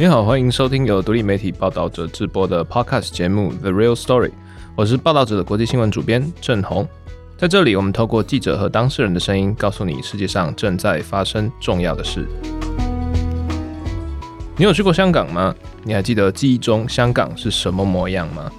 你好，欢迎收听由独立媒体报道者制播的 Podcast 节目《The Real Story》，我是报道者的国际新闻主编郑红。在这里，我们透过记者和当事人的声音，告诉你世界上正在发生重要的事。你有去过香港吗？你还记得记忆中香港是什么模样吗？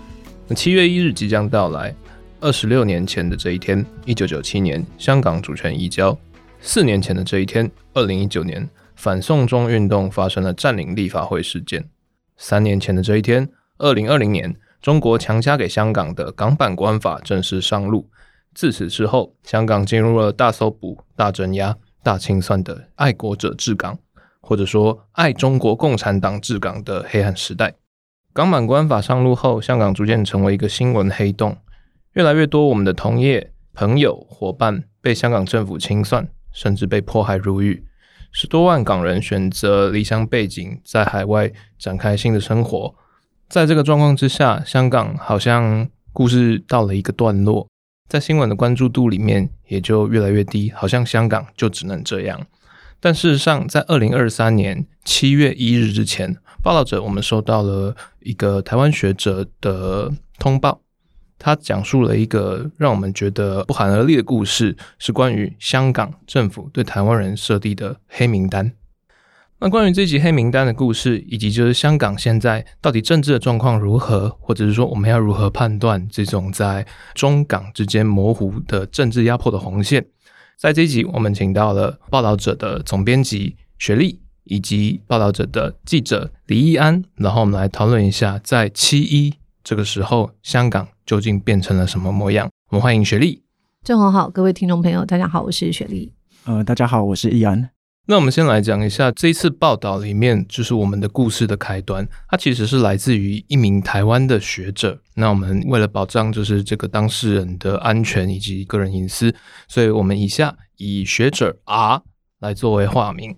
那七月一日即将到来，二十六年前的这一天，一九九七年，香港主权移交；四年前的这一天，二零一九年。反送中运动发生了占领立法会事件。三年前的这一天，二零二零年，中国强加给香港的港版国安法正式上路。自此之后，香港进入了大搜捕、大镇压、大清算的爱国者治港，或者说爱中国共产党治港的黑暗时代。港版国安法上路后，香港逐渐成为一个新闻黑洞，越来越多我们的同业、朋友、伙伴被香港政府清算，甚至被迫害入狱。十多万港人选择离乡背井，在海外展开新的生活。在这个状况之下，香港好像故事到了一个段落，在新闻的关注度里面也就越来越低，好像香港就只能这样。但事实上，在二零二三年七月一日之前，报道者我们收到了一个台湾学者的通报。他讲述了一个让我们觉得不寒而栗的故事，是关于香港政府对台湾人设立的黑名单。那关于这集黑名单的故事，以及就是香港现在到底政治的状况如何，或者是说我们要如何判断这种在中港之间模糊的政治压迫的红线，在这一集我们请到了报道者的总编辑雪莉，以及报道者的记者李义安，然后我们来讨论一下在七一这个时候香港。究竟变成了什么模样？我们欢迎雪莉。正红好，各位听众朋友，大家好，我是雪莉。呃，大家好，我是易安。那我们先来讲一下这一次报道里面，就是我们的故事的开端。它其实是来自于一名台湾的学者。那我们为了保障就是这个当事人的安全以及个人隐私，所以我们以下以学者 R 来作为化名。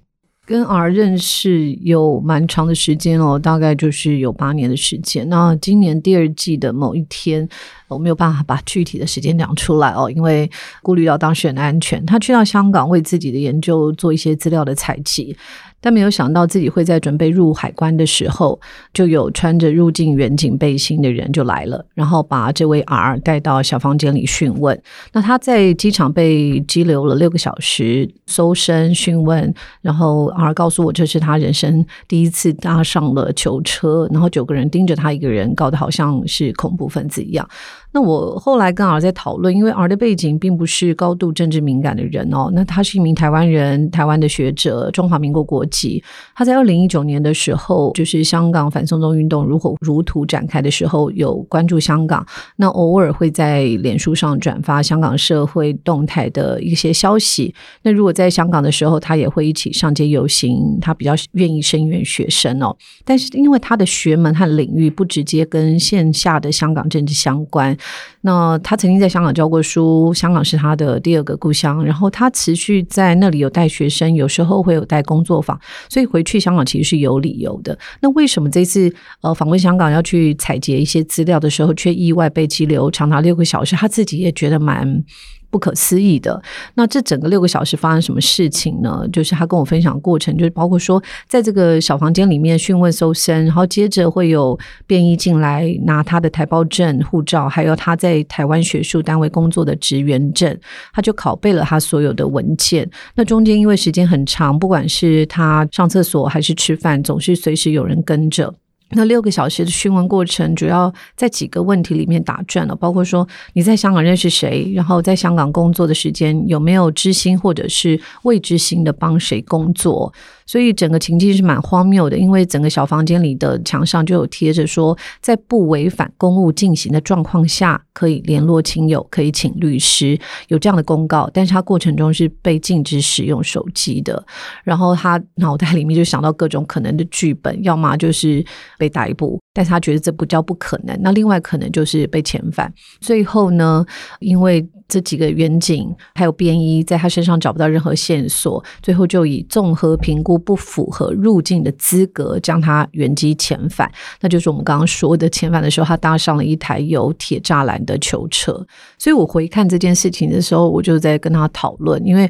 跟 R 认识有蛮长的时间哦，大概就是有八年的时间。那今年第二季的某一天，我没有办法把具体的时间讲出来哦，因为顾虑到当事人的安全。他去到香港为自己的研究做一些资料的采集。但没有想到自己会在准备入海关的时候，就有穿着入境远警背心的人就来了，然后把这位 R 带到小房间里讯问。那他在机场被拘留了六个小时，搜身讯问，然后 R 告诉我这是他人生第一次搭上了囚车，然后九个人盯着他一个人，搞得好像是恐怖分子一样。那我后来跟 R 在讨论，因为 R 的背景并不是高度政治敏感的人哦，那他是一名台湾人，台湾的学者，中华民国国籍。他在二零一九年的时候，就是香港反送中运动如火如荼展开的时候，有关注香港，那偶尔会在脸书上转发香港社会动态的一些消息。那如果在香港的时候，他也会一起上街游行，他比较愿意声援学生哦。但是因为他的学门和领域不直接跟线下的香港政治相关。那他曾经在香港教过书，香港是他的第二个故乡。然后他持续在那里有带学生，有时候会有带工作坊，所以回去香港其实是有理由的。那为什么这次呃访问香港要去采集一些资料的时候，却意外被拘留长达六个小时？他自己也觉得蛮。不可思议的，那这整个六个小时发生什么事情呢？就是他跟我分享过程，就是包括说，在这个小房间里面讯问搜身，然后接着会有便衣进来拿他的台胞证、护照，还有他在台湾学术单位工作的职员证，他就拷贝了他所有的文件。那中间因为时间很长，不管是他上厕所还是吃饭，总是随时有人跟着。那六个小时的讯问过程，主要在几个问题里面打转了，包括说你在香港认识谁，然后在香港工作的时间有没有知心或者是未知心的帮谁工作。所以整个情境是蛮荒谬的，因为整个小房间里的墙上就有贴着说，在不违反公务进行的状况下，可以联络亲友，可以请律师，有这样的公告。但是他过程中是被禁止使用手机的，然后他脑袋里面就想到各种可能的剧本，要么就是被逮捕，但是他觉得这不叫不可能。那另外可能就是被遣返。最后呢，因为这几个远景还有便衣在他身上找不到任何线索，最后就以综合评估不符合入境的资格，将他原机遣返。那就是我们刚刚说的遣返的时候，他搭上了一台有铁栅栏的囚车。所以我回看这件事情的时候，我就在跟他讨论，因为。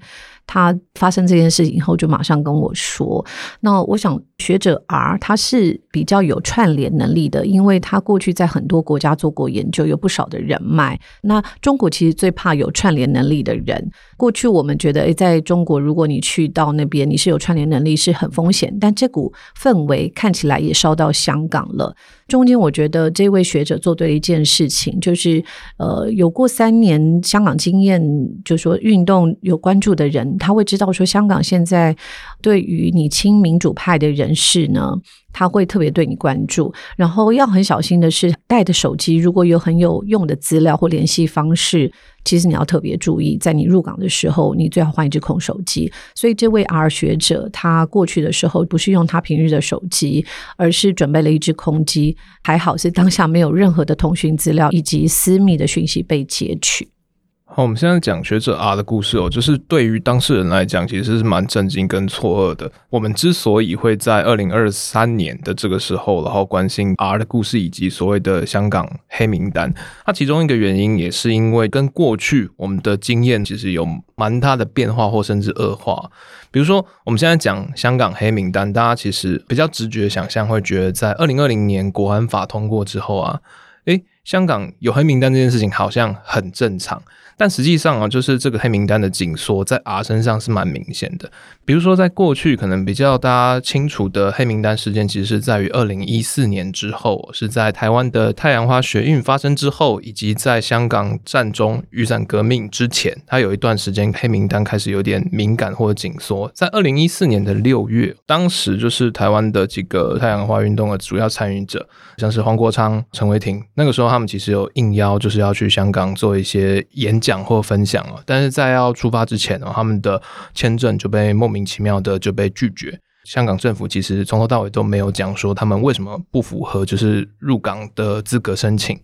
他发生这件事情以后，就马上跟我说。那我想，学者 R 他是比较有串联能力的，因为他过去在很多国家做过研究，有不少的人脉。那中国其实最怕有串联能力的人。过去我们觉得，诶，在中国，如果你去到那边，你是有串联能力是很风险。但这股氛围看起来也烧到香港了。中间，我觉得这位学者做对了一件事情，就是呃，有过三年香港经验，就说运动有关注的人，他会知道说，香港现在对于你亲民主派的人士呢。他会特别对你关注，然后要很小心的是，带的手机如果有很有用的资料或联系方式，其实你要特别注意，在你入港的时候，你最好换一支空手机。所以这位 R 学者，他过去的时候不是用他平日的手机，而是准备了一支空机，还好是当下没有任何的通讯资料以及私密的讯息被截取。好，我们现在讲学者 R 的故事哦，就是对于当事人来讲，其实是蛮震惊跟错愕的。我们之所以会在二零二三年的这个时候，然后关心 R 的故事以及所谓的香港黑名单，它其中一个原因也是因为跟过去我们的经验其实有蛮大的变化或甚至恶化。比如说，我们现在讲香港黑名单，大家其实比较直觉想象会觉得，在二零二零年国安法通过之后啊，诶，香港有黑名单这件事情好像很正常。但实际上啊，就是这个黑名单的紧缩在 R 身上是蛮明显的。比如说，在过去可能比较大家清楚的黑名单事件，其实是在于二零一四年之后，是在台湾的太阳花学运发生之后，以及在香港战中雨伞革命之前，它有一段时间黑名单开始有点敏感或者紧缩。在二零一四年的六月，当时就是台湾的几个太阳花运动的主要参与者，像是黄国昌、陈伟霆，那个时候他们其实有应邀，就是要去香港做一些演讲。讲或分享了，但是在要出发之前呢，他们的签证就被莫名其妙的就被拒绝。香港政府其实从头到尾都没有讲说他们为什么不符合就是入港的资格申请。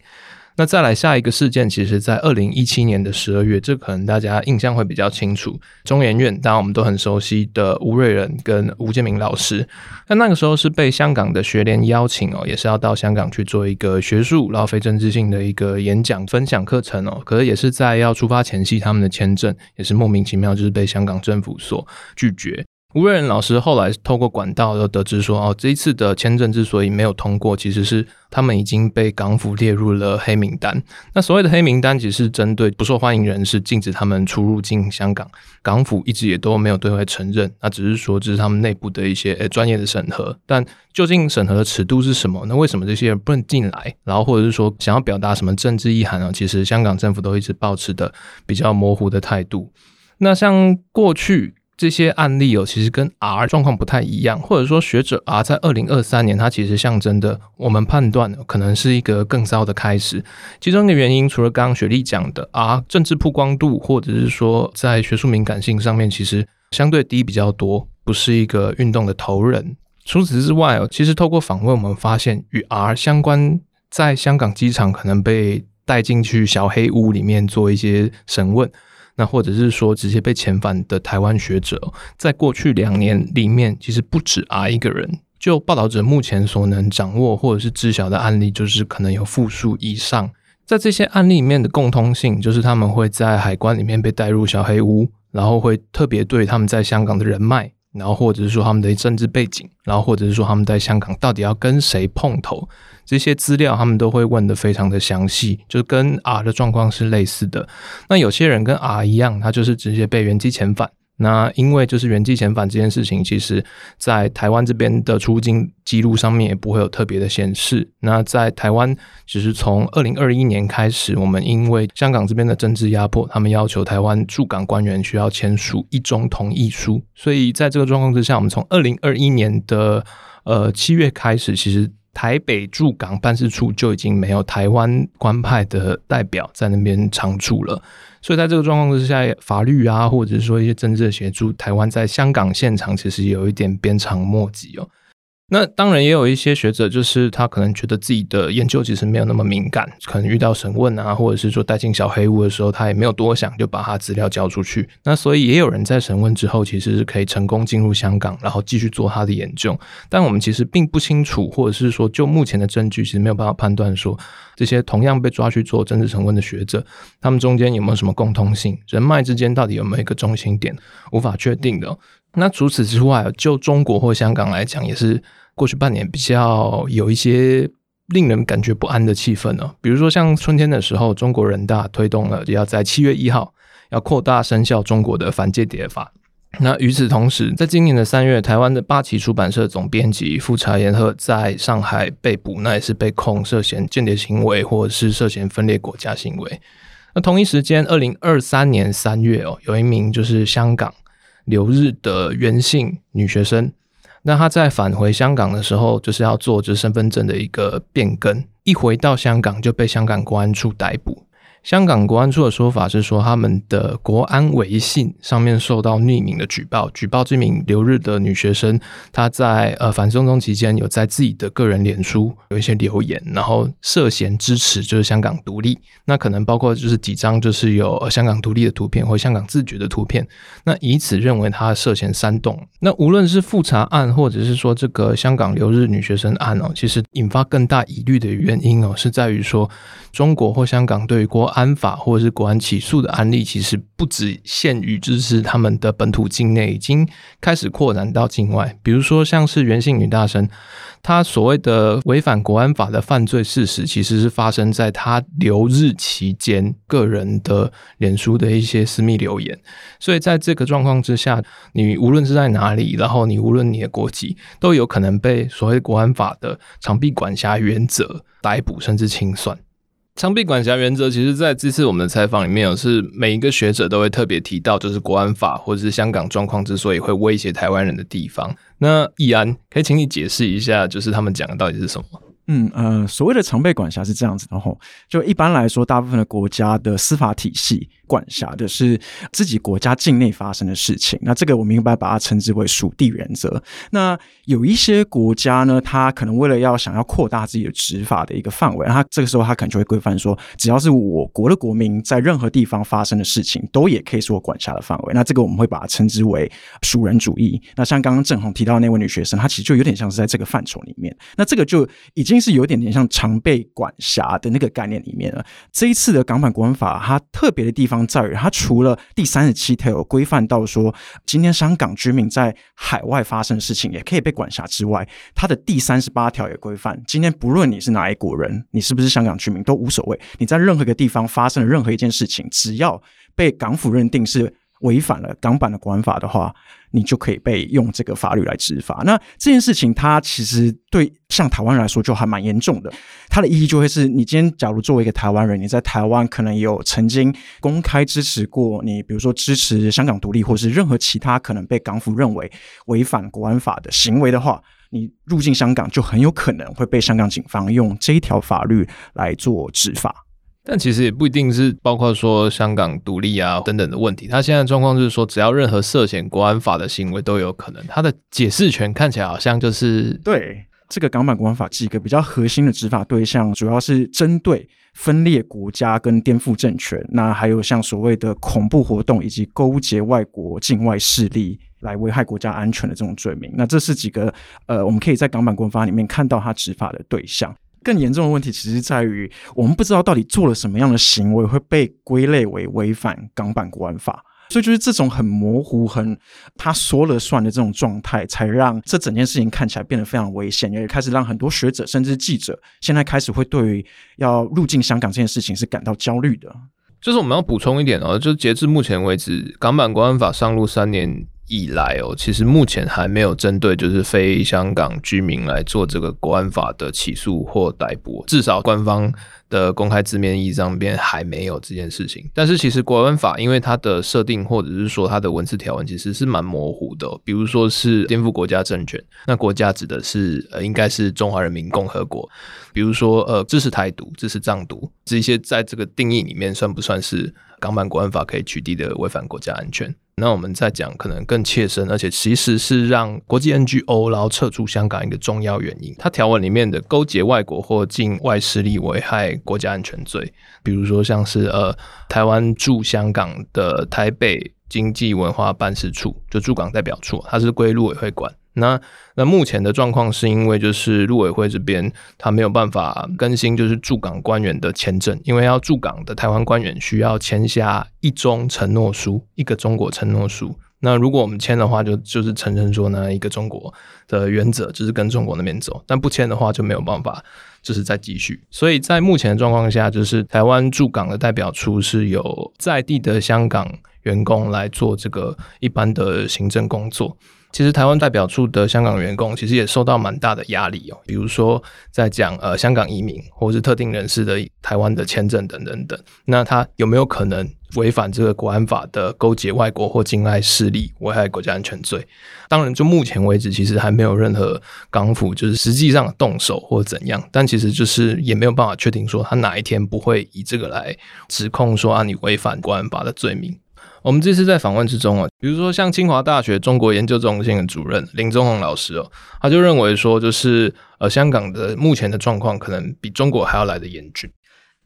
那再来下一个事件，其实，在二零一七年的十二月，这可能大家印象会比较清楚。中研院，当然我们都很熟悉的吴瑞仁跟吴建民老师，那那个时候是被香港的学联邀请哦，也是要到香港去做一个学术然后非政治性的一个演讲分享课程哦。可是也是在要出发前夕，他们的签证也是莫名其妙就是被香港政府所拒绝。吴叡人老师后来透过管道又得知说，哦，这一次的签证之所以没有通过，其实是他们已经被港府列入了黑名单。那所谓的黑名单，其实是针对不受欢迎人士，禁止他们出入境香港。港府一直也都没有对外承认，那只是说这是他们内部的一些诶专业的审核。但究竟审核的尺度是什么？那为什么这些人不能进来？然后或者是说想要表达什么政治意涵呢？其实香港政府都一直抱持的比较模糊的态度。那像过去。这些案例哦，其实跟 R 状况不太一样，或者说学者 R 在二零二三年，它其实象征的，我们判断可能是一个更糟的开始。其中一个原因，除了刚刚雪莉讲的 R 政治曝光度，或者是说在学术敏感性上面，其实相对低比较多，不是一个运动的头人。除此之外哦，其实透过访问，我们发现与 R 相关，在香港机场可能被带进去小黑屋里面做一些审问。那或者是说直接被遣返的台湾学者，在过去两年里面，其实不止 R 一个人。就报道者目前所能掌握或者是知晓的案例，就是可能有复数以上。在这些案例里面的共通性，就是他们会在海关里面被带入小黑屋，然后会特别对他们在香港的人脉，然后或者是说他们的政治背景，然后或者是说他们在香港到底要跟谁碰头。这些资料他们都会问的非常的详细，就跟 R 的状况是类似的。那有些人跟 R 一样，他就是直接被原机遣返。那因为就是原计遣返这件事情，其实在台湾这边的出境记录上面也不会有特别的显示。那在台湾，其实从二零二一年开始，我们因为香港这边的政治压迫，他们要求台湾驻港官员需要签署一中同意书。所以在这个状况之下，我们从二零二一年的呃七月开始，其实。台北驻港办事处就已经没有台湾官派的代表在那边常驻了，所以在这个状况之下，法律啊，或者是说一些政治的协助，台湾在香港现场其实有一点鞭长莫及哦。那当然也有一些学者，就是他可能觉得自己的研究其实没有那么敏感，可能遇到审问啊，或者是说带进小黑屋的时候，他也没有多想，就把他资料交出去。那所以也有人在审问之后，其实是可以成功进入香港，然后继续做他的研究。但我们其实并不清楚，或者是说就目前的证据，其实没有办法判断说这些同样被抓去做政治审问的学者，他们中间有没有什么共通性，人脉之间到底有没有一个中心点，无法确定的。那除此之外，就中国或香港来讲，也是过去半年比较有一些令人感觉不安的气氛呢。比如说，像春天的时候，中国人大推动了要在七月一号要扩大生效中国的反间谍法。那与此同时，在今年的三月，台湾的八旗出版社总编辑富察言赫在上海被捕，那也是被控涉嫌间谍行为，或者是涉嫌分裂国家行为。那同一时间，二零二三年三月哦，有一名就是香港。留日的原姓女学生，那她在返回香港的时候，就是要做这身份证的一个变更，一回到香港就被香港公安处逮捕。香港国安处的说法是说，他们的国安微信上面受到匿名的举报，举报这名留日的女学生，她在呃反送中期间有在自己的个人脸书有一些留言，然后涉嫌支持就是香港独立，那可能包括就是几张就是有香港独立的图片或香港自决的图片，那以此认为她涉嫌煽动。那无论是复查案，或者是说这个香港留日女学生案哦，其实引发更大疑虑的原因哦，是在于说中国或香港对于国安安法或者是国安起诉的案例，其实不只限于就是他们的本土境内，已经开始扩展到境外。比如说，像是袁姓女大生，她所谓的违反国安法的犯罪事实，其实是发生在她留日期间个人的脸书的一些私密留言。所以在这个状况之下，你无论是在哪里，然后你无论你的国籍，都有可能被所谓国安法的长臂管辖原则逮捕，甚至清算。枪毙管辖原则，其实在这次我们的采访里面，有是每一个学者都会特别提到，就是国安法或者是香港状况之所以会威胁台湾人的地方。那易安，可以请你解释一下，就是他们讲的到底是什么？嗯呃，所谓的常备管辖是这样子的，然后就一般来说，大部分的国家的司法体系管辖的是自己国家境内发生的事情。那这个我们一般把它称之为属地原则。那有一些国家呢，它可能为了要想要扩大自己的执法的一个范围，它这个时候它可能就会规范说，只要是我国的国民在任何地方发生的事情，都也可以是我管辖的范围。那这个我们会把它称之为属人主义。那像刚刚郑红提到那位女学生，她其实就有点像是在这个范畴里面。那这个就已经。是有点点像常被管辖的那个概念里面了。这一次的港版国安法，它特别的地方在于，它除了第三十七条有规范到说，今天香港居民在海外发生的事情也可以被管辖之外，它的第三十八条也规范，今天不论你是哪一国人，你是不是香港居民都无所谓，你在任何一个地方发生的任何一件事情，只要被港府认定是违反了港版的国安法的话，你就可以被用这个法律来执法。那这件事情，它其实对像台湾人来说就还蛮严重的。它的意义就会是你今天假如作为一个台湾人，你在台湾可能有曾经公开支持过你，比如说支持香港独立，或是任何其他可能被港府认为违反国安法的行为的话，你入境香港就很有可能会被香港警方用这一条法律来做执法。但其实也不一定是包括说香港独立啊等等的问题。他现在状况就是说，只要任何涉嫌国安法的行为都有可能。他的解释权看起来好像就是对这个港版国安法几个比较核心的执法对象，主要是针对分裂国家跟颠覆政权。那还有像所谓的恐怖活动以及勾结外国境外势力来危害国家安全的这种罪名。那这是几个呃，我们可以在港版国安法里面看到他执法的对象。更严重的问题其实在于，我们不知道到底做了什么样的行为会被归类为违反港版国安法，所以就是这种很模糊、很他说了算的这种状态，才让这整件事情看起来变得非常危险，也开始让很多学者甚至记者现在开始会对于要入境香港这件事情是感到焦虑的。就是我们要补充一点哦，就是截至目前为止，港版国安法上路三年。以来哦，其实目前还没有针对就是非香港居民来做这个国安法的起诉或逮捕，至少官方的公开字面意义上边还没有这件事情。但是其实国安法因为它的设定或者是说它的文字条文其实是蛮模糊的，比如说是颠覆国家政权，那国家指的是呃应该是中华人民共和国，比如说呃支持台独、支持藏独，这些在这个定义里面算不算是港版国安法可以取缔的违反国家安全？那我们再讲可能更切身，而且其实是让国际 NGO 然后撤出香港一个重要原因。它条文里面的勾结外国或境外势力危害国家安全罪，比如说像是呃台湾驻香港的台北经济文化办事处，就驻港代表处，它是归陆委会管。那那目前的状况是因为就是陆委会这边他没有办法更新就是驻港官员的签证，因为要驻港的台湾官员需要签下一中承诺书，一个中国承诺书。那如果我们签的话，就就是承认说呢一个中国的原则就是跟中国那边走，但不签的话就没有办法就是再继续。所以在目前的状况下，就是台湾驻港的代表处是有在地的香港员工来做这个一般的行政工作。其实台湾代表处的香港员工其实也受到蛮大的压力哦，比如说在讲呃香港移民或是特定人士的台湾的签证等等等，那他有没有可能违反这个国安法的勾结外国或境外势力危害国家安全罪？当然，就目前为止，其实还没有任何港府就是实际上动手或怎样，但其实就是也没有办法确定说他哪一天不会以这个来指控说啊你违反国安法的罪名。我们这次在访问之中啊，比如说像清华大学中国研究中心的主任林宗宏老师哦，他就认为说，就是呃，香港的目前的状况可能比中国还要来的严峻。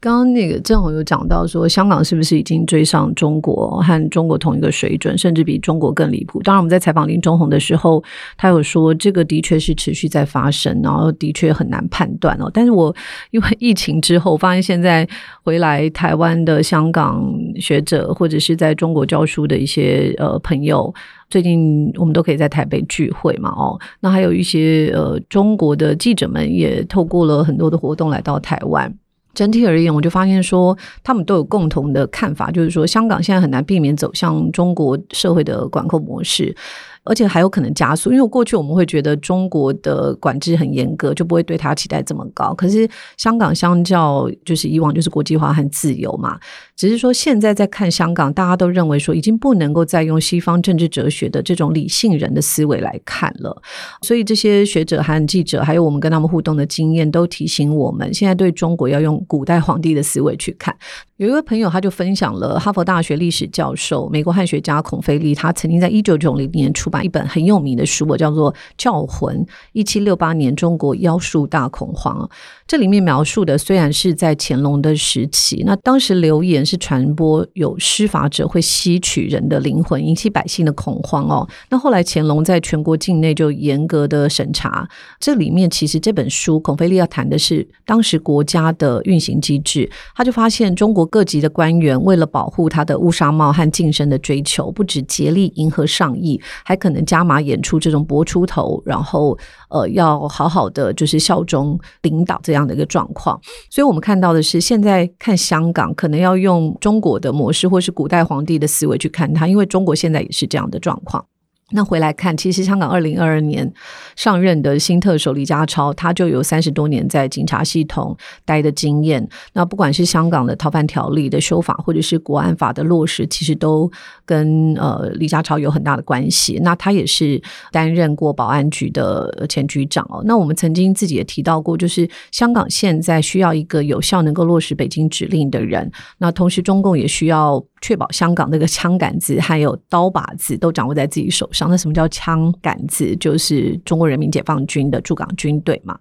刚刚那个正好有讲到说，香港是不是已经追上中国和中国同一个水准，甚至比中国更离谱？当然，我们在采访林宗宏的时候，他有说这个的确是持续在发生，然后的确很难判断哦。但是我因为疫情之后，发现现在回来台湾的香港学者或者是在中国教书的一些呃朋友，最近我们都可以在台北聚会嘛哦。那还有一些呃中国的记者们也透过了很多的活动来到台湾。整体而言，我就发现说，他们都有共同的看法，就是说，香港现在很难避免走向中国社会的管控模式。而且还有可能加速，因为过去我们会觉得中国的管制很严格，就不会对它期待这么高。可是香港相较就是以往就是国际化和自由嘛，只是说现在在看香港，大家都认为说已经不能够再用西方政治哲学的这种理性人的思维来看了。所以这些学者和记者，还有我们跟他们互动的经验，都提醒我们，现在对中国要用古代皇帝的思维去看。有一位朋友，他就分享了哈佛大学历史教授、美国汉学家孔飞力，他曾经在一九九零年出把一本很有名的书，我叫做《教魂》。一七六八年，中国妖术大恐慌。这里面描述的虽然是在乾隆的时期，那当时流言是传播有施法者会吸取人的灵魂，引起百姓的恐慌哦。那后来乾隆在全国境内就严格的审查。这里面其实这本书孔飞力要谈的是当时国家的运行机制，他就发现中国。各级的官员为了保护他的乌纱帽和晋升的追求，不止竭力迎合上意，还可能加码演出这种博出头，然后呃要好好的就是效忠领导这样这样的一个状况。所以我们看到的是，现在看香港，可能要用中国的模式，或是古代皇帝的思维去看它，因为中国现在也是这样的状况。那回来看，其实香港二零二二年上任的新特首李家超，他就有三十多年在警察系统待的经验。那不管是香港的逃犯条例的修法，或者是国安法的落实，其实都跟呃李家超有很大的关系。那他也是担任过保安局的前局长哦。那我们曾经自己也提到过，就是香港现在需要一个有效能够落实北京指令的人。那同时，中共也需要。确保香港那个枪杆子还有刀把子都掌握在自己手上。那什么叫枪杆子？就是中国人民解放军的驻港军队嘛。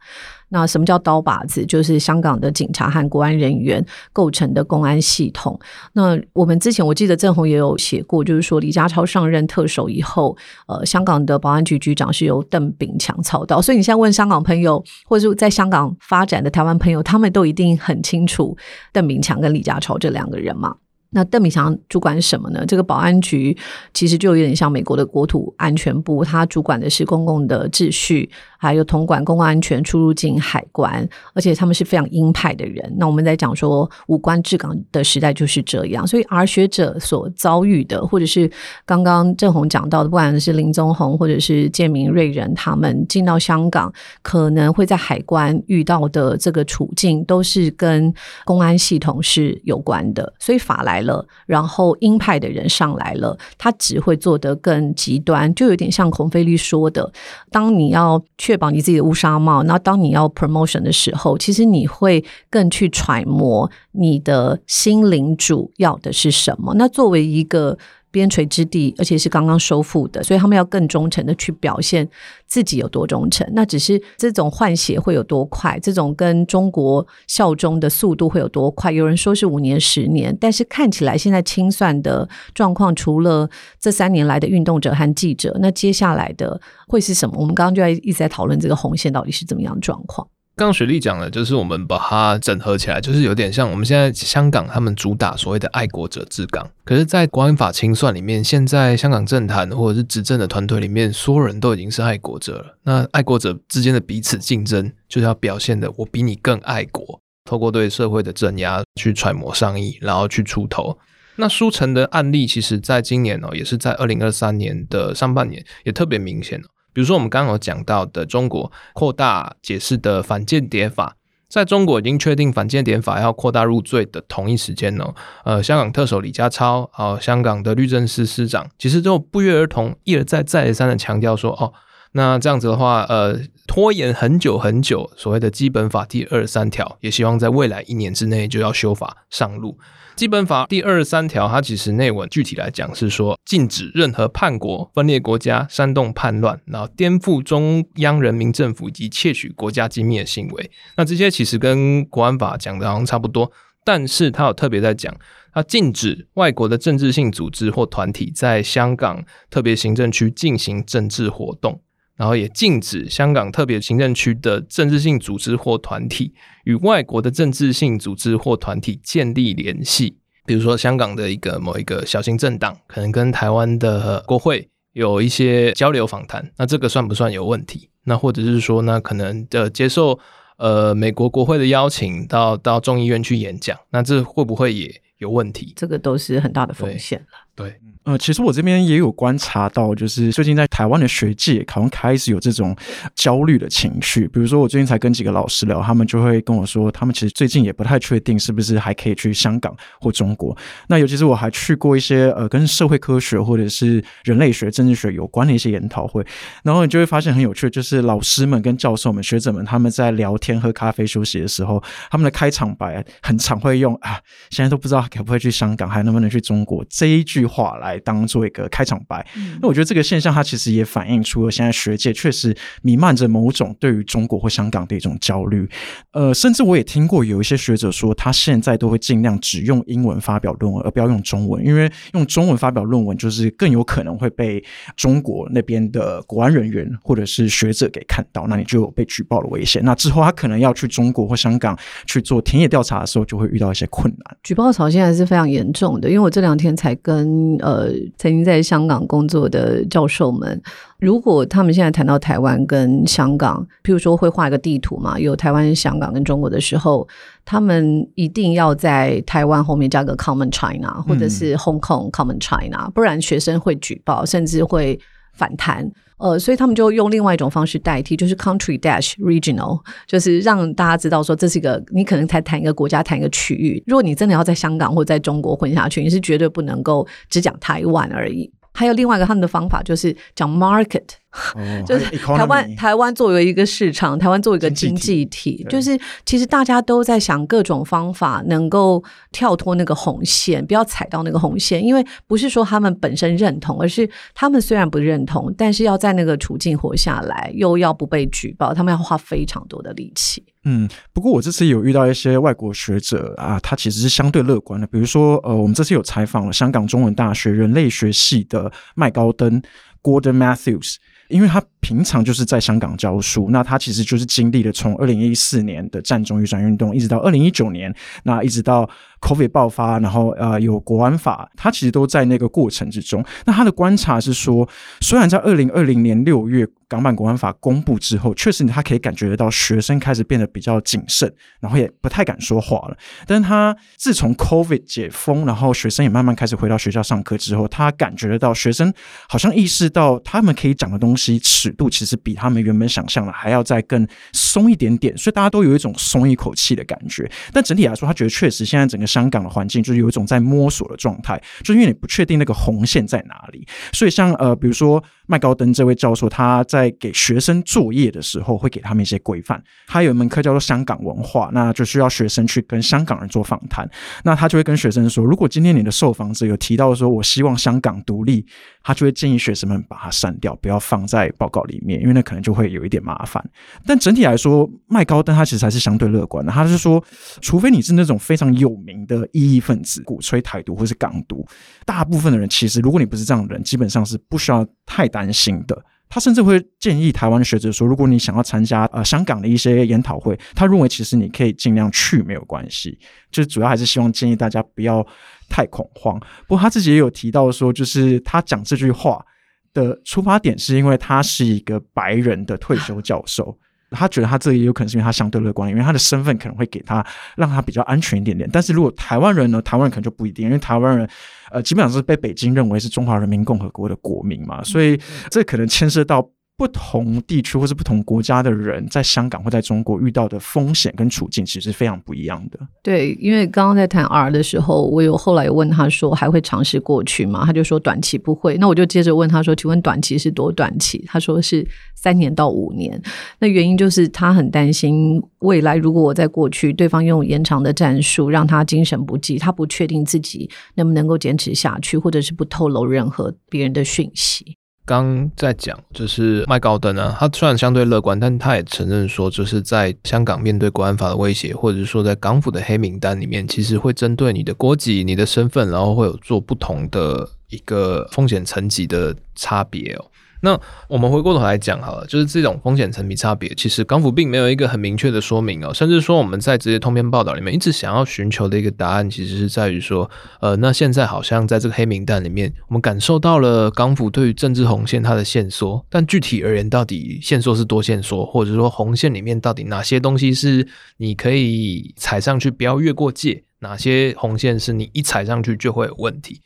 那什么叫刀把子？就是香港的警察和国安人员构成的公安系统。那我们之前我记得郑红也有写过，就是说李家超上任特首以后，呃，香港的保安局局长是由邓炳强操刀。所以你现在问香港朋友，或者是在香港发展的台湾朋友，他们都一定很清楚邓炳强跟李家超这两个人嘛。那邓炳强主管什么呢？这个保安局其实就有点像美国的国土安全部，它主管的是公共的秩序。还有统管公共安全、出入境海关，而且他们是非常鹰派的人。那我们在讲说五官治港的时代就是这样，所以而学者所遭遇的，或者是刚刚郑红讲到的，不管是林宗宏或者是建明瑞仁，他们进到香港可能会在海关遇到的这个处境，都是跟公安系统是有关的。所以法来了，然后鹰派的人上来了，他只会做得更极端，就有点像孔飞力说的，当你要。确保你自己的乌纱帽。那当你要 promotion 的时候，其实你会更去揣摩你的心灵主要的是什么。那作为一个边陲之地，而且是刚刚收复的，所以他们要更忠诚的去表现自己有多忠诚。那只是这种换血会有多快，这种跟中国效忠的速度会有多快？有人说是五年、十年，但是看起来现在清算的状况，除了这三年来的运动者和记者，那接下来的会是什么？我们刚刚就在一直在讨论这个红线到底是怎么样的状况。刚刚雪莉讲的，就是我们把它整合起来，就是有点像我们现在香港他们主打所谓的爱国者治港。可是，在国安法清算里面，现在香港政坛或者是执政的团队里面，所有人都已经是爱国者了。那爱国者之间的彼此竞争，就是要表现的我比你更爱国，透过对社会的镇压去揣摩上意，然后去出头。那书城的案例，其实在今年哦，也是在二零二三年的上半年，也特别明显。比如说，我们刚刚有讲到的中国扩大解释的反间谍法，在中国已经确定反间谍法要扩大入罪的同一时间呢，呃，香港特首李家超啊、呃，香港的律政司司长，其实都不约而同一而再再而三的强调说，哦，那这样子的话，呃，拖延很久很久，所谓的基本法第二十三条，也希望在未来一年之内就要修法上路。基本法第二十三条，它其实内文具体来讲是说，禁止任何叛国、分裂国家、煽动叛乱，然后颠覆中央人民政府以及窃取国家机密的行为。那这些其实跟国安法讲的好像差不多，但是它有特别在讲，它禁止外国的政治性组织或团体在香港特别行政区进行政治活动。然后也禁止香港特别行政区的政治性组织或团体与外国的政治性组织或团体建立联系，比如说香港的一个某一个小型政党，可能跟台湾的国会有一些交流访谈，那这个算不算有问题？那或者是说，那可能的接受呃美国国会的邀请到到众议院去演讲，那这会不会也有问题？这个都是很大的风险了。对。对呃，其实我这边也有观察到，就是最近在台湾的学界好像开始有这种焦虑的情绪。比如说，我最近才跟几个老师聊，他们就会跟我说，他们其实最近也不太确定是不是还可以去香港或中国。那尤其是我还去过一些呃跟社会科学或者是人类学、政治学有关的一些研讨会，然后你就会发现很有趣，就是老师们跟教授们、学者们他们在聊天、喝咖啡、休息的时候，他们的开场白很常会用啊，现在都不知道可不可以去香港，还能不能去中国这一句话来。当做一个开场白，那我觉得这个现象它其实也反映出了现在学界确实弥漫着某种对于中国或香港的一种焦虑。呃，甚至我也听过有一些学者说，他现在都会尽量只用英文发表论文，而不要用中文，因为用中文发表论文就是更有可能会被中国那边的国安人员或者是学者给看到，那你就有被举报的危险。那之后他可能要去中国或香港去做田野调查的时候，就会遇到一些困难。举报潮现在是非常严重的，因为我这两天才跟呃。曾经在香港工作的教授们，如果他们现在谈到台湾跟香港，譬如说会画一个地图嘛，有台湾、香港跟中国的时候，他们一定要在台湾后面加个 Common China，或者是 Hong Kong Common China，不然学生会举报，甚至会反弹。呃，所以他们就用另外一种方式代替，就是 country dash regional，就是让大家知道说，这是一个你可能才谈一个国家，谈一个区域。如果你真的要在香港或在中国混下去，你是绝对不能够只讲台湾而已。还有另外一个他们的方法，就是讲 market，、哦、就是台湾台湾作为一个市场，台湾作为一个经济体，就是其实大家都在想各种方法能够跳脱那个红线，不要踩到那个红线，因为不是说他们本身认同，而是他们虽然不认同，但是要在那个处境活下来，又要不被举报，他们要花非常多的力气。嗯，不过我这次有遇到一些外国学者啊，他其实是相对乐观的。比如说，呃，我们这次有采访了香港中文大学人类学系的麦高登 （Gordon Matthews），因为他平常就是在香港教书，那他其实就是经历了从二零一四年的占中、雨伞运动，一直到二零一九年，那一直到 COVID 爆发，然后呃有国安法，他其实都在那个过程之中。那他的观察是说，虽然在二零二零年六月，港版国安法公布之后，确实他可以感觉得到学生开始变得比较谨慎，然后也不太敢说话了。但他自从 COVID 解封，然后学生也慢慢开始回到学校上课之后，他感觉得到学生好像意识到他们可以讲的东西尺度其实比他们原本想象的还要再更松一点点，所以大家都有一种松一口气的感觉。但整体来说，他觉得确实现在整个香港的环境就是有一种在摸索的状态，就是因为你不确定那个红线在哪里，所以像呃，比如说麦高登这位教授，他在给学生作业的时候会给他们一些规范。他有一门课叫做香港文化，那就需要学生去跟香港人做访谈。那他就会跟学生说，如果今天你的受访者有提到说我希望香港独立，他就会建议学生们把它删掉，不要放在报告里面，因为那可能就会有一点麻烦。但整体来说，麦高登他其实还是相对乐观的。他是说，除非你是那种非常有名的异议分子，鼓吹台独或是港独，大部分的人其实，如果你不是这样的人，基本上是不需要太担心的。他甚至会建议台湾学者说，如果你想要参加呃香港的一些研讨会，他认为其实你可以尽量去没有关系，就是主要还是希望建议大家不要太恐慌。不过他自己也有提到说，就是他讲这句话的出发点是因为他是一个白人的退休教授。他觉得他这也有可能是因为他相对乐观，因为他的身份可能会给他让他比较安全一点点。但是如果台湾人呢，台湾人可能就不一定，因为台湾人呃基本上是被北京认为是中华人民共和国的国民嘛，所以这可能牵涉到。不同地区或是不同国家的人，在香港或在中国遇到的风险跟处境，其实是非常不一样的。对，因为刚刚在谈 R 的时候，我有后来有问他说，还会尝试过去吗？他就说短期不会。那我就接着问他说，请问短期是多短期？他说是三年到五年。那原因就是他很担心未来，如果我在过去，对方用延长的战术让他精神不济，他不确定自己能不能够坚持下去，或者是不透露任何别人的讯息。刚在讲，就是麦高登啊，他虽然相对乐观，但他也承认说，就是在香港面对国安法的威胁，或者是说在港府的黑名单里面，其实会针对你的国籍、你的身份，然后会有做不同的一个风险层级的差别哦。那我们回过头来讲好了，就是这种风险层级差别，其实港府并没有一个很明确的说明哦，甚至说我们在这些通篇报道里面一直想要寻求的一个答案，其实是在于说，呃，那现在好像在这个黑名单里面，我们感受到了港府对于政治红线它的限缩，但具体而言，到底限缩是多限缩，或者说红线里面到底哪些东西是你可以踩上去不要越过界，哪些红线是你一踩上去就会有问题。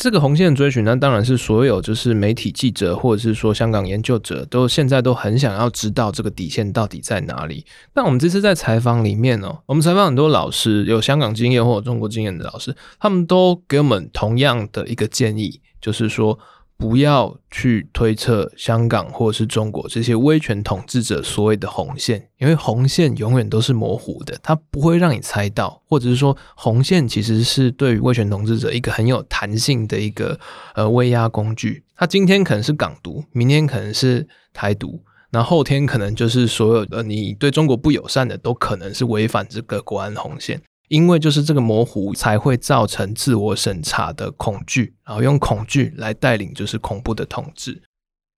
这个红线追寻，那当然是所有就是媒体记者或者是说香港研究者都现在都很想要知道这个底线到底在哪里。但我们这次在采访里面哦，我们采访很多老师，有香港经验或者中国经验的老师，他们都给我们同样的一个建议，就是说。不要去推测香港或是中国这些威权统治者所谓的红线，因为红线永远都是模糊的，它不会让你猜到，或者是说红线其实是对于威权统治者一个很有弹性的一个呃威压工具。它今天可能是港独，明天可能是台独，那后天可能就是所有的你对中国不友善的都可能是违反这个国安红线。因为就是这个模糊，才会造成自我审查的恐惧，然后用恐惧来带领就是恐怖的统治。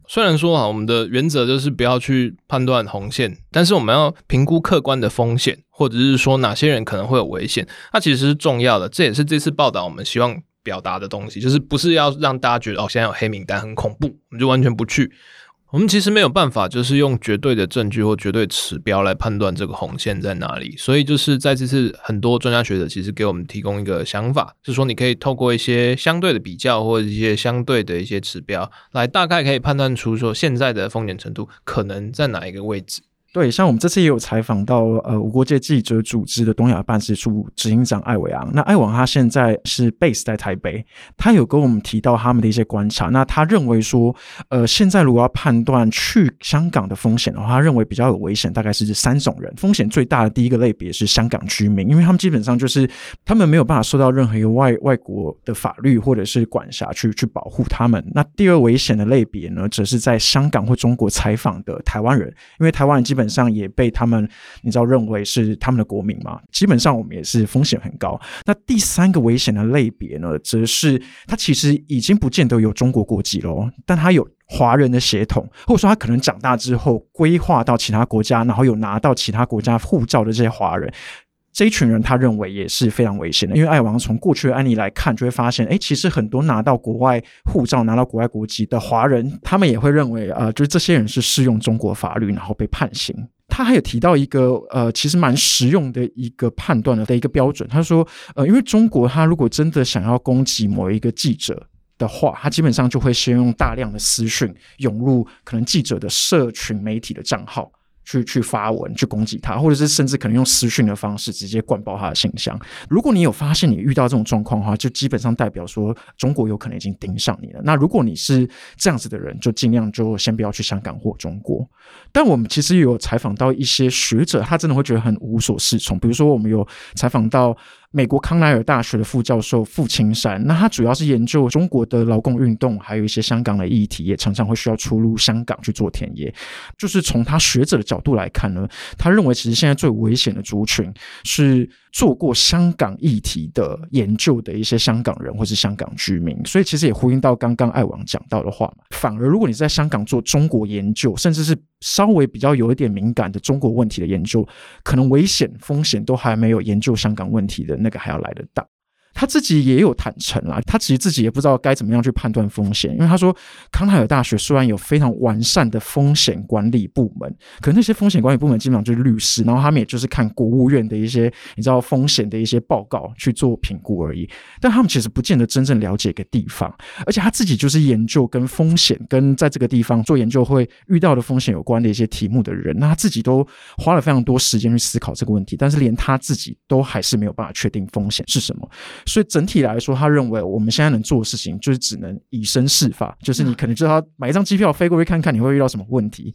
虽然说啊，我们的原则就是不要去判断红线，但是我们要评估客观的风险，或者是说哪些人可能会有危险，那其实是重要的。这也是这次报道我们希望表达的东西，就是不是要让大家觉得哦，现在有黑名单很恐怖，我们就完全不去。我们其实没有办法，就是用绝对的证据或绝对指标来判断这个红线在哪里。所以，就是在这次很多专家学者其实给我们提供一个想法，是说你可以透过一些相对的比较或者一些相对的一些指标，来大概可以判断出说现在的风险程度可能在哪一个位置。对，像我们这次也有采访到呃无国界记者组织的东亚办事处执行长艾伟昂。那艾伟昂他现在是 base 在台北，他有跟我们提到他们的一些观察。那他认为说，呃，现在如果要判断去香港的风险的话，他认为比较有危险，大概是这三种人。风险最大的第一个类别是香港居民，因为他们基本上就是他们没有办法受到任何一个外外国的法律或者是管辖去去保护他们。那第二危险的类别呢，则是在香港或中国采访的台湾人，因为台湾人基本。本上也被他们，你知道认为是他们的国民嘛？基本上我们也是风险很高。那第三个危险的类别呢，则是他其实已经不见得有中国国籍了，但他有华人的血统，或者说他可能长大之后规划到其他国家，然后有拿到其他国家护照的这些华人，这一群人他认为也是非常危险的。因为艾王从过去的案例来看，就会发现，哎，其实很多拿到国外护照、拿到国外国籍的华人，他们也会认为，啊、呃，就是这些人是适用中国法律，然后被判刑。他还有提到一个，呃，其实蛮实用的一个判断的的一个标准。他说，呃，因为中国他如果真的想要攻击某一个记者的话，他基本上就会先用大量的私讯涌入可能记者的社群媒体的账号。去去发文去攻击他，或者是甚至可能用私讯的方式直接灌爆他的信箱。如果你有发现你遇到这种状况的话，就基本上代表说中国有可能已经盯上你了。那如果你是这样子的人，就尽量就先不要去香港或中国。但我们其实也有采访到一些学者，他真的会觉得很无所适从。比如说，我们有采访到。美国康奈尔大学的副教授傅青山，那他主要是研究中国的劳工运动，还有一些香港的议题，也常常会需要出入香港去做田野。就是从他学者的角度来看呢，他认为其实现在最危险的族群是做过香港议题的研究的一些香港人或是香港居民。所以其实也呼应到刚刚艾王讲到的话嘛，反而如果你在香港做中国研究，甚至是稍微比较有一点敏感的中国问题的研究，可能危险风险都还没有研究香港问题的那个还要来得大。他自己也有坦诚啦，他其实自己也不知道该怎么样去判断风险，因为他说康奈尔大学虽然有非常完善的风险管理部门，可那些风险管理部门基本上就是律师，然后他们也就是看国务院的一些你知道风险的一些报告去做评估而已，但他们其实不见得真正了解一个地方，而且他自己就是研究跟风险跟在这个地方做研究会遇到的风险有关的一些题目的人，那他自己都花了非常多时间去思考这个问题，但是连他自己都还是没有办法确定风险是什么。所以整体来说，他认为我们现在能做的事情就是只能以身试法，就是你可能知道他买一张机票飞过去看看，你会遇到什么问题。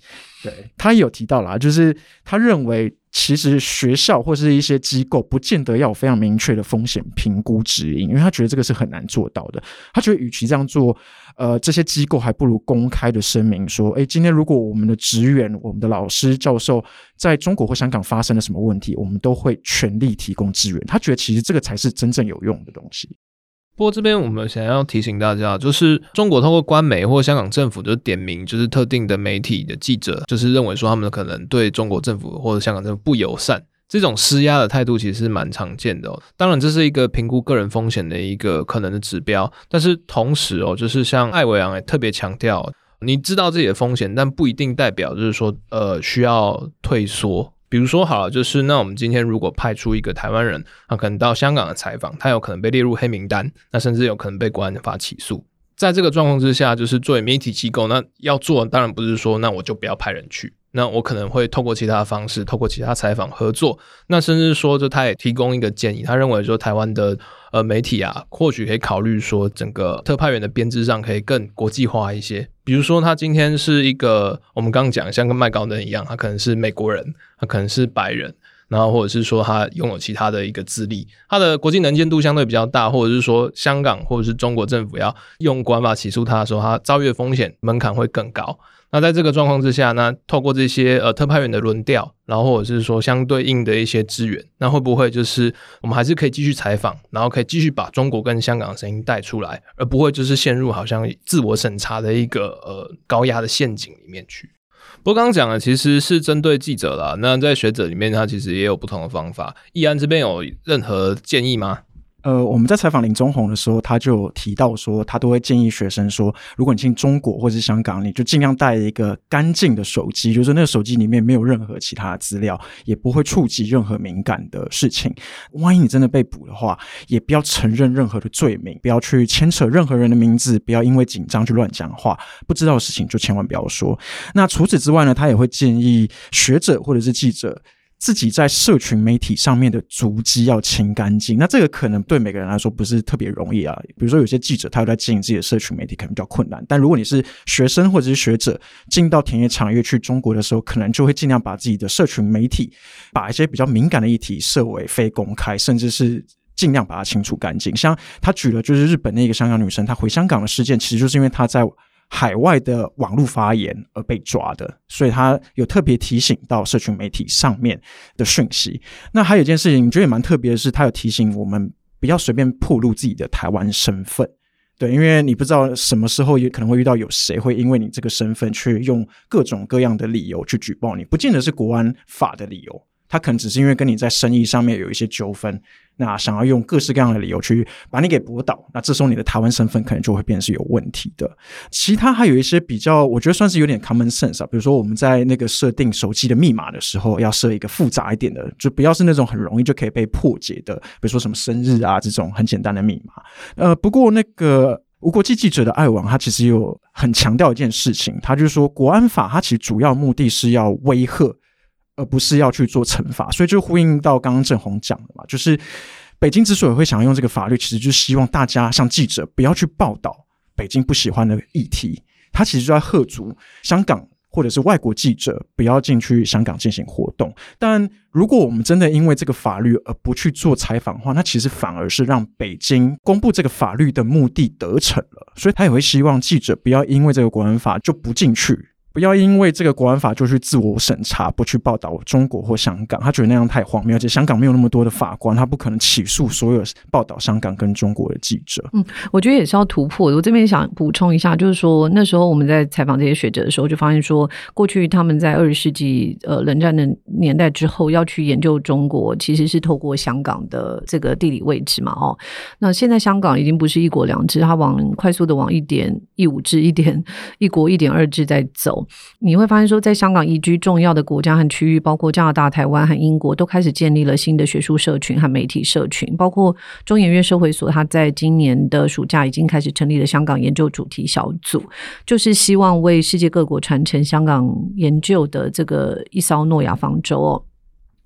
对，他也有提到啦，就是他认为。其实学校或是一些机构不见得要有非常明确的风险评估指引，因为他觉得这个是很难做到的。他觉得与其这样做，呃，这些机构还不如公开的声明说：诶，今天如果我们的职员、我们的老师、教授在中国或香港发生了什么问题，我们都会全力提供支援。他觉得其实这个才是真正有用的东西。不过这边我们想要提醒大家，就是中国通过官媒或香港政府就点名，就是特定的媒体的记者，就是认为说他们可能对中国政府或者香港政府不友善，这种施压的态度其实是蛮常见的哦。当然，这是一个评估个人风险的一个可能的指标，但是同时哦，就是像艾维昂也特别强调，你知道自己的风险，但不一定代表就是说呃需要退缩。比如说，好了，就是那我们今天如果派出一个台湾人，啊可能到香港的采访，他有可能被列入黑名单，那甚至有可能被国安法起诉。在这个状况之下，就是作为媒体机构，那要做当然不是说那我就不要派人去，那我可能会透过其他方式，透过其他采访合作，那甚至说就他也提供一个建议，他认为说台湾的。呃，媒体啊，或许可以考虑说，整个特派员的编制上可以更国际化一些。比如说，他今天是一个，我们刚刚讲，像跟麦高登一样，他可能是美国人，他可能是白人，然后或者是说他拥有其他的一个资历，他的国际能见度相对比较大，或者是说香港或者是中国政府要用国安法起诉他的时候，他遭遇的风险门槛会更高。那在这个状况之下，那透过这些呃特派员的轮调，然后或者是说相对应的一些资源，那会不会就是我们还是可以继续采访，然后可以继续把中国跟香港的声音带出来，而不会就是陷入好像自我审查的一个呃高压的陷阱里面去。不过刚刚讲的其实是针对记者啦，那在学者里面，他其实也有不同的方法。易安这边有任何建议吗？呃，我们在采访林宗宏的时候，他就提到说，他都会建议学生说，如果你进中国或者是香港，你就尽量带一个干净的手机，就是那个手机里面没有任何其他的资料，也不会触及任何敏感的事情。万一你真的被捕的话，也不要承认任何的罪名，不要去牵扯任何人的名字，不要因为紧张去乱讲话，不知道的事情就千万不要说。那除此之外呢，他也会建议学者或者是记者。自己在社群媒体上面的足迹要清干净，那这个可能对每个人来说不是特别容易啊。比如说有些记者他有在经营自己的社群媒体，可能比较困难。但如果你是学生或者是学者，进到田野产业去中国的时候，可能就会尽量把自己的社群媒体，把一些比较敏感的议题设为非公开，甚至是尽量把它清除干净。像他举了就是日本那个香港女生，她回香港的事件，其实就是因为她在。海外的网络发言而被抓的，所以他有特别提醒到社群媒体上面的讯息。那还有一件事情，你觉得也蛮特别的是，他有提醒我们不要随便暴露自己的台湾身份，对，因为你不知道什么时候也可能会遇到有谁会因为你这个身份去用各种各样的理由去举报你，不见得是国安法的理由，他可能只是因为跟你在生意上面有一些纠纷。那想要用各式各样的理由去把你给驳倒，那这时候你的台湾身份可能就会变成是有问题的。其他还有一些比较，我觉得算是有点 common sense 啊，比如说我们在那个设定手机的密码的时候，要设一个复杂一点的，就不要是那种很容易就可以被破解的，比如说什么生日啊这种很简单的密码。呃，不过那个无国际记者的爱网，他其实有很强调一件事情，他就是说，国安法它其实主要目的是要威吓，而不是要去做惩罚，所以就呼应到刚刚郑红讲的嘛，就是北京之所以会想用这个法律，其实就是希望大家像记者不要去报道北京不喜欢的议题，他其实就在吓阻香港。或者是外国记者不要进去香港进行活动，但如果我们真的因为这个法律而不去做采访的话，那其实反而是让北京公布这个法律的目的得逞了。所以他也会希望记者不要因为这个国安法就不进去。不要因为这个国安法就去自我审查，不去报道中国或香港，他觉得那样太荒谬。而且香港没有那么多的法官，他不可能起诉所有报道香港跟中国的记者。嗯，我觉得也是要突破的。我这边想补充一下，就是说那时候我们在采访这些学者的时候，就发现说，过去他们在二十世纪呃冷战的年代之后要去研究中国，其实是透过香港的这个地理位置嘛。哦，那现在香港已经不是一国两制，它往快速的往一点一五制、一点一国一点二制在走。你会发现说，在香港移居重要的国家和区域，包括加拿大、台湾和英国，都开始建立了新的学术社群和媒体社群。包括中研院社会所，它在今年的暑假已经开始成立了香港研究主题小组，就是希望为世界各国传承香港研究的这个一艘诺亚方舟哦。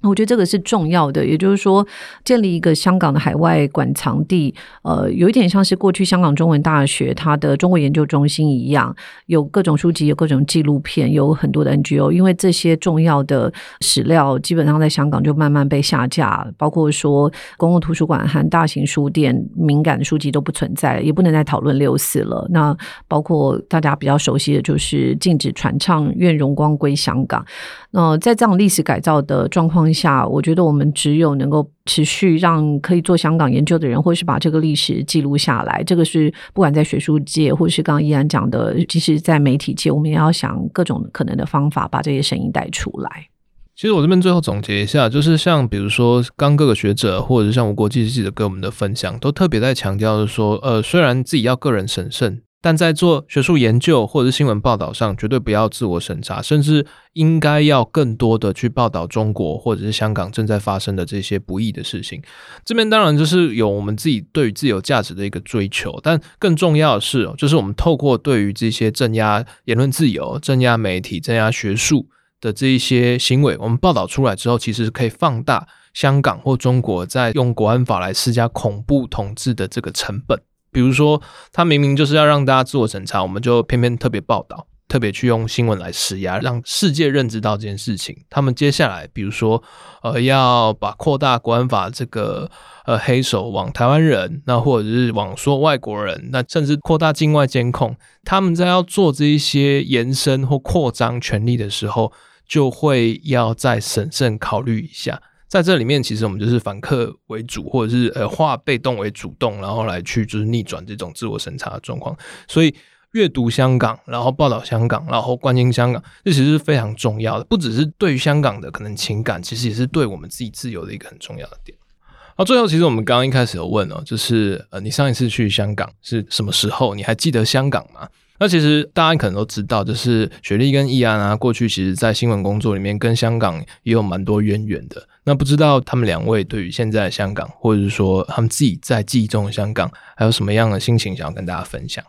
我觉得这个是重要的，也就是说，建立一个香港的海外馆藏地，呃，有一点像是过去香港中文大学它的中国研究中心一样，有各种书籍，有各种纪录片，有很多的 NGO。因为这些重要的史料基本上在香港就慢慢被下架，包括说公共图书馆和大型书店敏感的书籍都不存在，也不能再讨论六四了。那包括大家比较熟悉的就是禁止传唱“愿荣光归香港”。那在这样历史改造的状况下，我觉得我们只有能够持续让可以做香港研究的人，或是把这个历史记录下来。这个是不管在学术界，或是刚刚依然讲的，即使在媒体界，我们也要想各种可能的方法，把这些声音带出来。其实我这边最后总结一下，就是像比如说刚各个学者，或者是像无国际记者给我们的分享，都特别在强调的说，呃，虽然自己要个人审慎。但在做学术研究或者是新闻报道上，绝对不要自我审查，甚至应该要更多的去报道中国或者是香港正在发生的这些不义的事情。这边当然就是有我们自己对于自由价值的一个追求，但更重要的是，就是我们透过对于这些镇压言论自由、镇压媒体、镇压学术的这一些行为，我们报道出来之后，其实可以放大香港或中国在用国安法来施加恐怖统治的这个成本。比如说，他明明就是要让大家自我审查，我们就偏偏特别报道，特别去用新闻来施压，让世界认知到这件事情。他们接下来，比如说，呃，要把扩大国安法这个呃黑手往台湾人，那或者是往说外国人，那甚至扩大境外监控，他们在要做这一些延伸或扩张权力的时候，就会要再审慎考虑一下。在这里面，其实我们就是反客为主，或者是呃化被动为主动，然后来去就是逆转这种自我审查的状况。所以阅读香港，然后报道香港，然后关心香港，这其实是非常重要的。不只是对于香港的可能情感，其实也是对我们自己自由的一个很重要的点。好，最后其实我们刚刚一开始有问哦，就是呃你上一次去香港是什么时候？你还记得香港吗？那其实大家可能都知道，就是雪莉跟易安啊，过去其实在新闻工作里面跟香港也有蛮多渊源的。那不知道他们两位对于现在的香港，或者是说他们自己在记忆中的香港，还有什么样的心情想要跟大家分享？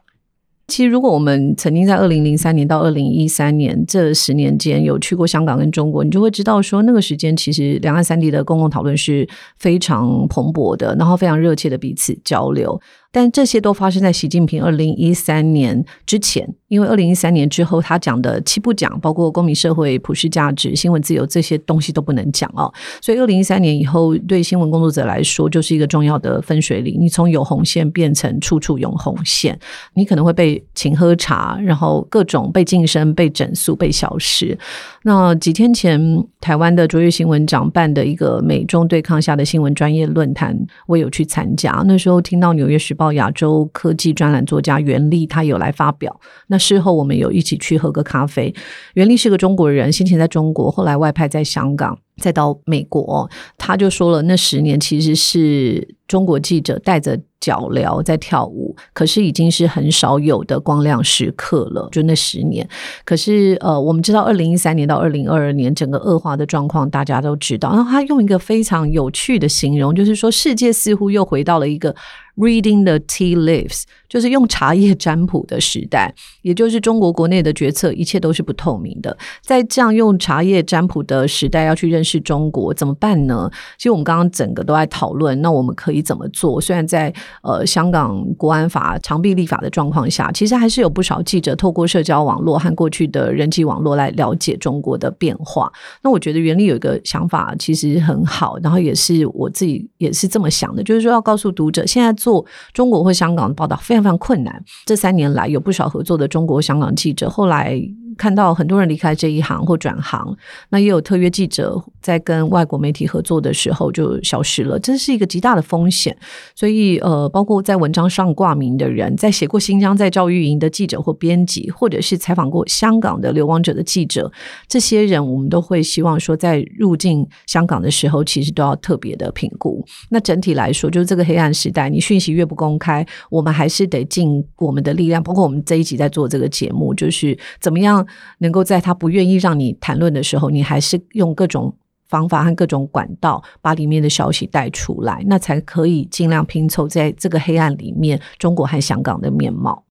其实，如果我们曾经在二零零三年到二零一三年这十年间有去过香港跟中国，你就会知道说，那个时间其实两岸三地的公共讨论是非常蓬勃的，然后非常热切的彼此交流。但这些都发生在习近平二零一三年之前，因为二零一三年之后，他讲的七不讲，包括公民社会、普世价值、新闻自由这些东西都不能讲哦。所以二零一三年以后，对新闻工作者来说，就是一个重要的分水岭。你从有红线变成处处有红线，你可能会被请喝茶，然后各种被晋升、被整肃、被消失。那几天前，台湾的卓越新闻奖办的一个美中对抗下的新闻专业论坛，我有去参加。那时候听到《纽约时报》到亚洲科技专栏作家袁立，他有来发表。那事后我们有一起去喝个咖啡。袁立是个中国人，先前在中国，后来外派在香港。再到美国，他就说了，那十年其实是中国记者带着脚镣在跳舞，可是已经是很少有的光亮时刻了。就那十年，可是呃，我们知道二零一三年到二零二二年整个恶化的状况，大家都知道。然后他用一个非常有趣的形容，就是说世界似乎又回到了一个。Reading the tea leaves，就是用茶叶占卜的时代，也就是中国国内的决策一切都是不透明的。在这样用茶叶占卜的时代，要去认识中国怎么办呢？其实我们刚刚整个都在讨论，那我们可以怎么做？虽然在呃香港国安法长臂立法的状况下，其实还是有不少记者透过社交网络和过去的人际网络来了解中国的变化。那我觉得袁立有一个想法其实很好，然后也是我自己也是这么想的，就是说要告诉读者现在。做中国或香港的报道非常非常困难。这三年来有不少合作的中国香港记者，后来。看到很多人离开这一行或转行，那也有特约记者在跟外国媒体合作的时候就消失了，这是一个极大的风险。所以，呃，包括在文章上挂名的人，在写过新疆在教育营的记者或编辑，或者是采访过香港的流亡者的记者，这些人我们都会希望说，在入境香港的时候，其实都要特别的评估。那整体来说，就是这个黑暗时代，你讯息越不公开，我们还是得尽我们的力量。包括我们这一集在做这个节目，就是怎么样。能够在他不愿意让你谈论的时候，你还是用各种方法和各种管道把里面的消息带出来，那才可以尽量拼凑在这个黑暗里面中国和香港的面貌。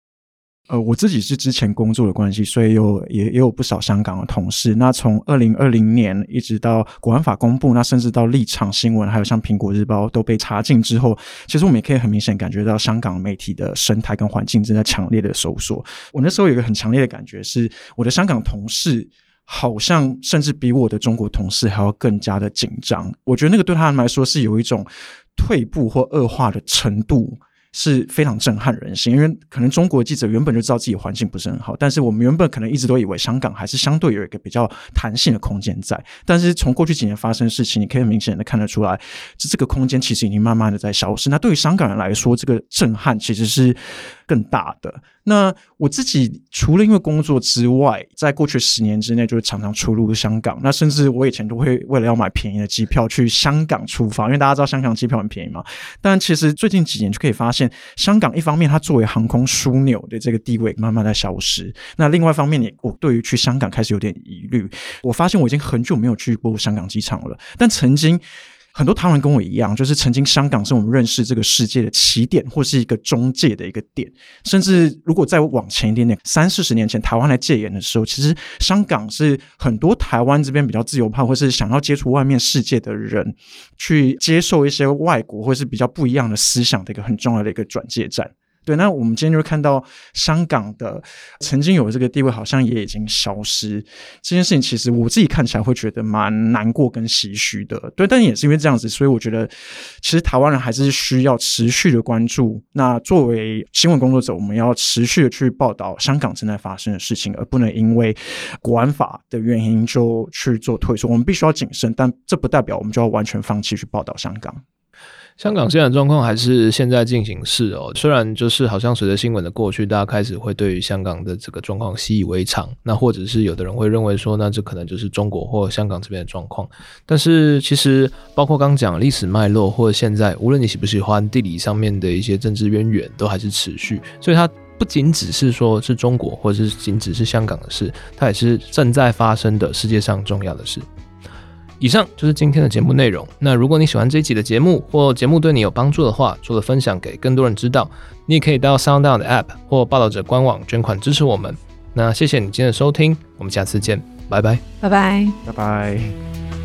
呃，我自己是之前工作的关系，所以有也也有不少香港的同事。那从二零二零年一直到国安法公布，那甚至到立场新闻，还有像苹果日报都被查禁之后，其实我们也可以很明显感觉到香港媒体的生态跟环境正在强烈的收缩。我那时候有一个很强烈的感觉是，我的香港同事好像甚至比我的中国同事还要更加的紧张。我觉得那个对他们来说是有一种退步或恶化的程度。是非常震撼人心，因为可能中国记者原本就知道自己环境不是很好，但是我们原本可能一直都以为香港还是相对有一个比较弹性的空间在，但是从过去几年发生的事情，你可以明显的看得出来，这这个空间其实已经慢慢的在消失。那对于香港人来说，这个震撼其实是更大的。那我自己除了因为工作之外，在过去十年之内，就常常出入香港。那甚至我以前都会为了要买便宜的机票去香港出发，因为大家知道香港机票很便宜嘛。但其实最近几年就可以发现，香港一方面它作为航空枢纽的这个地位慢慢在消失。那另外一方面，你我对于去香港开始有点疑虑。我发现我已经很久没有去过香港机场了，但曾经。很多台湾人跟我一样，就是曾经香港是我们认识这个世界的起点，或是一个中介的一个点。甚至如果再往前一点点，三四十年前台湾来戒严的时候，其实香港是很多台湾这边比较自由派，或是想要接触外面世界的人，去接受一些外国或是比较不一样的思想的一个很重要的一个转介站。对，那我们今天就看到香港的曾经有的这个地位，好像也已经消失。这件事情其实我自己看起来会觉得蛮难过跟唏嘘的。对，但也是因为这样子，所以我觉得其实台湾人还是需要持续的关注。那作为新闻工作者，我们要持续的去报道香港正在发生的事情，而不能因为国安法的原因就去做退缩。我们必须要谨慎，但这不代表我们就要完全放弃去报道香港。香港现在的状况还是现在进行式哦，虽然就是好像随着新闻的过去，大家开始会对于香港的这个状况习以为常，那或者是有的人会认为说，那这可能就是中国或香港这边的状况。但是其实包括刚讲历史脉络，或者现在无论你喜不喜欢地理上面的一些政治渊源，都还是持续。所以它不仅只是说是中国，或者是仅只是香港的事，它也是正在发生的世界上重要的事。以上就是今天的节目内容。那如果你喜欢这一集的节目，或节目对你有帮助的话，除了分享给更多人知道，你也可以到 SoundOn 的 App 或报道者官网捐款支持我们。那谢谢你今天的收听，我们下次见，拜拜，拜拜，拜拜。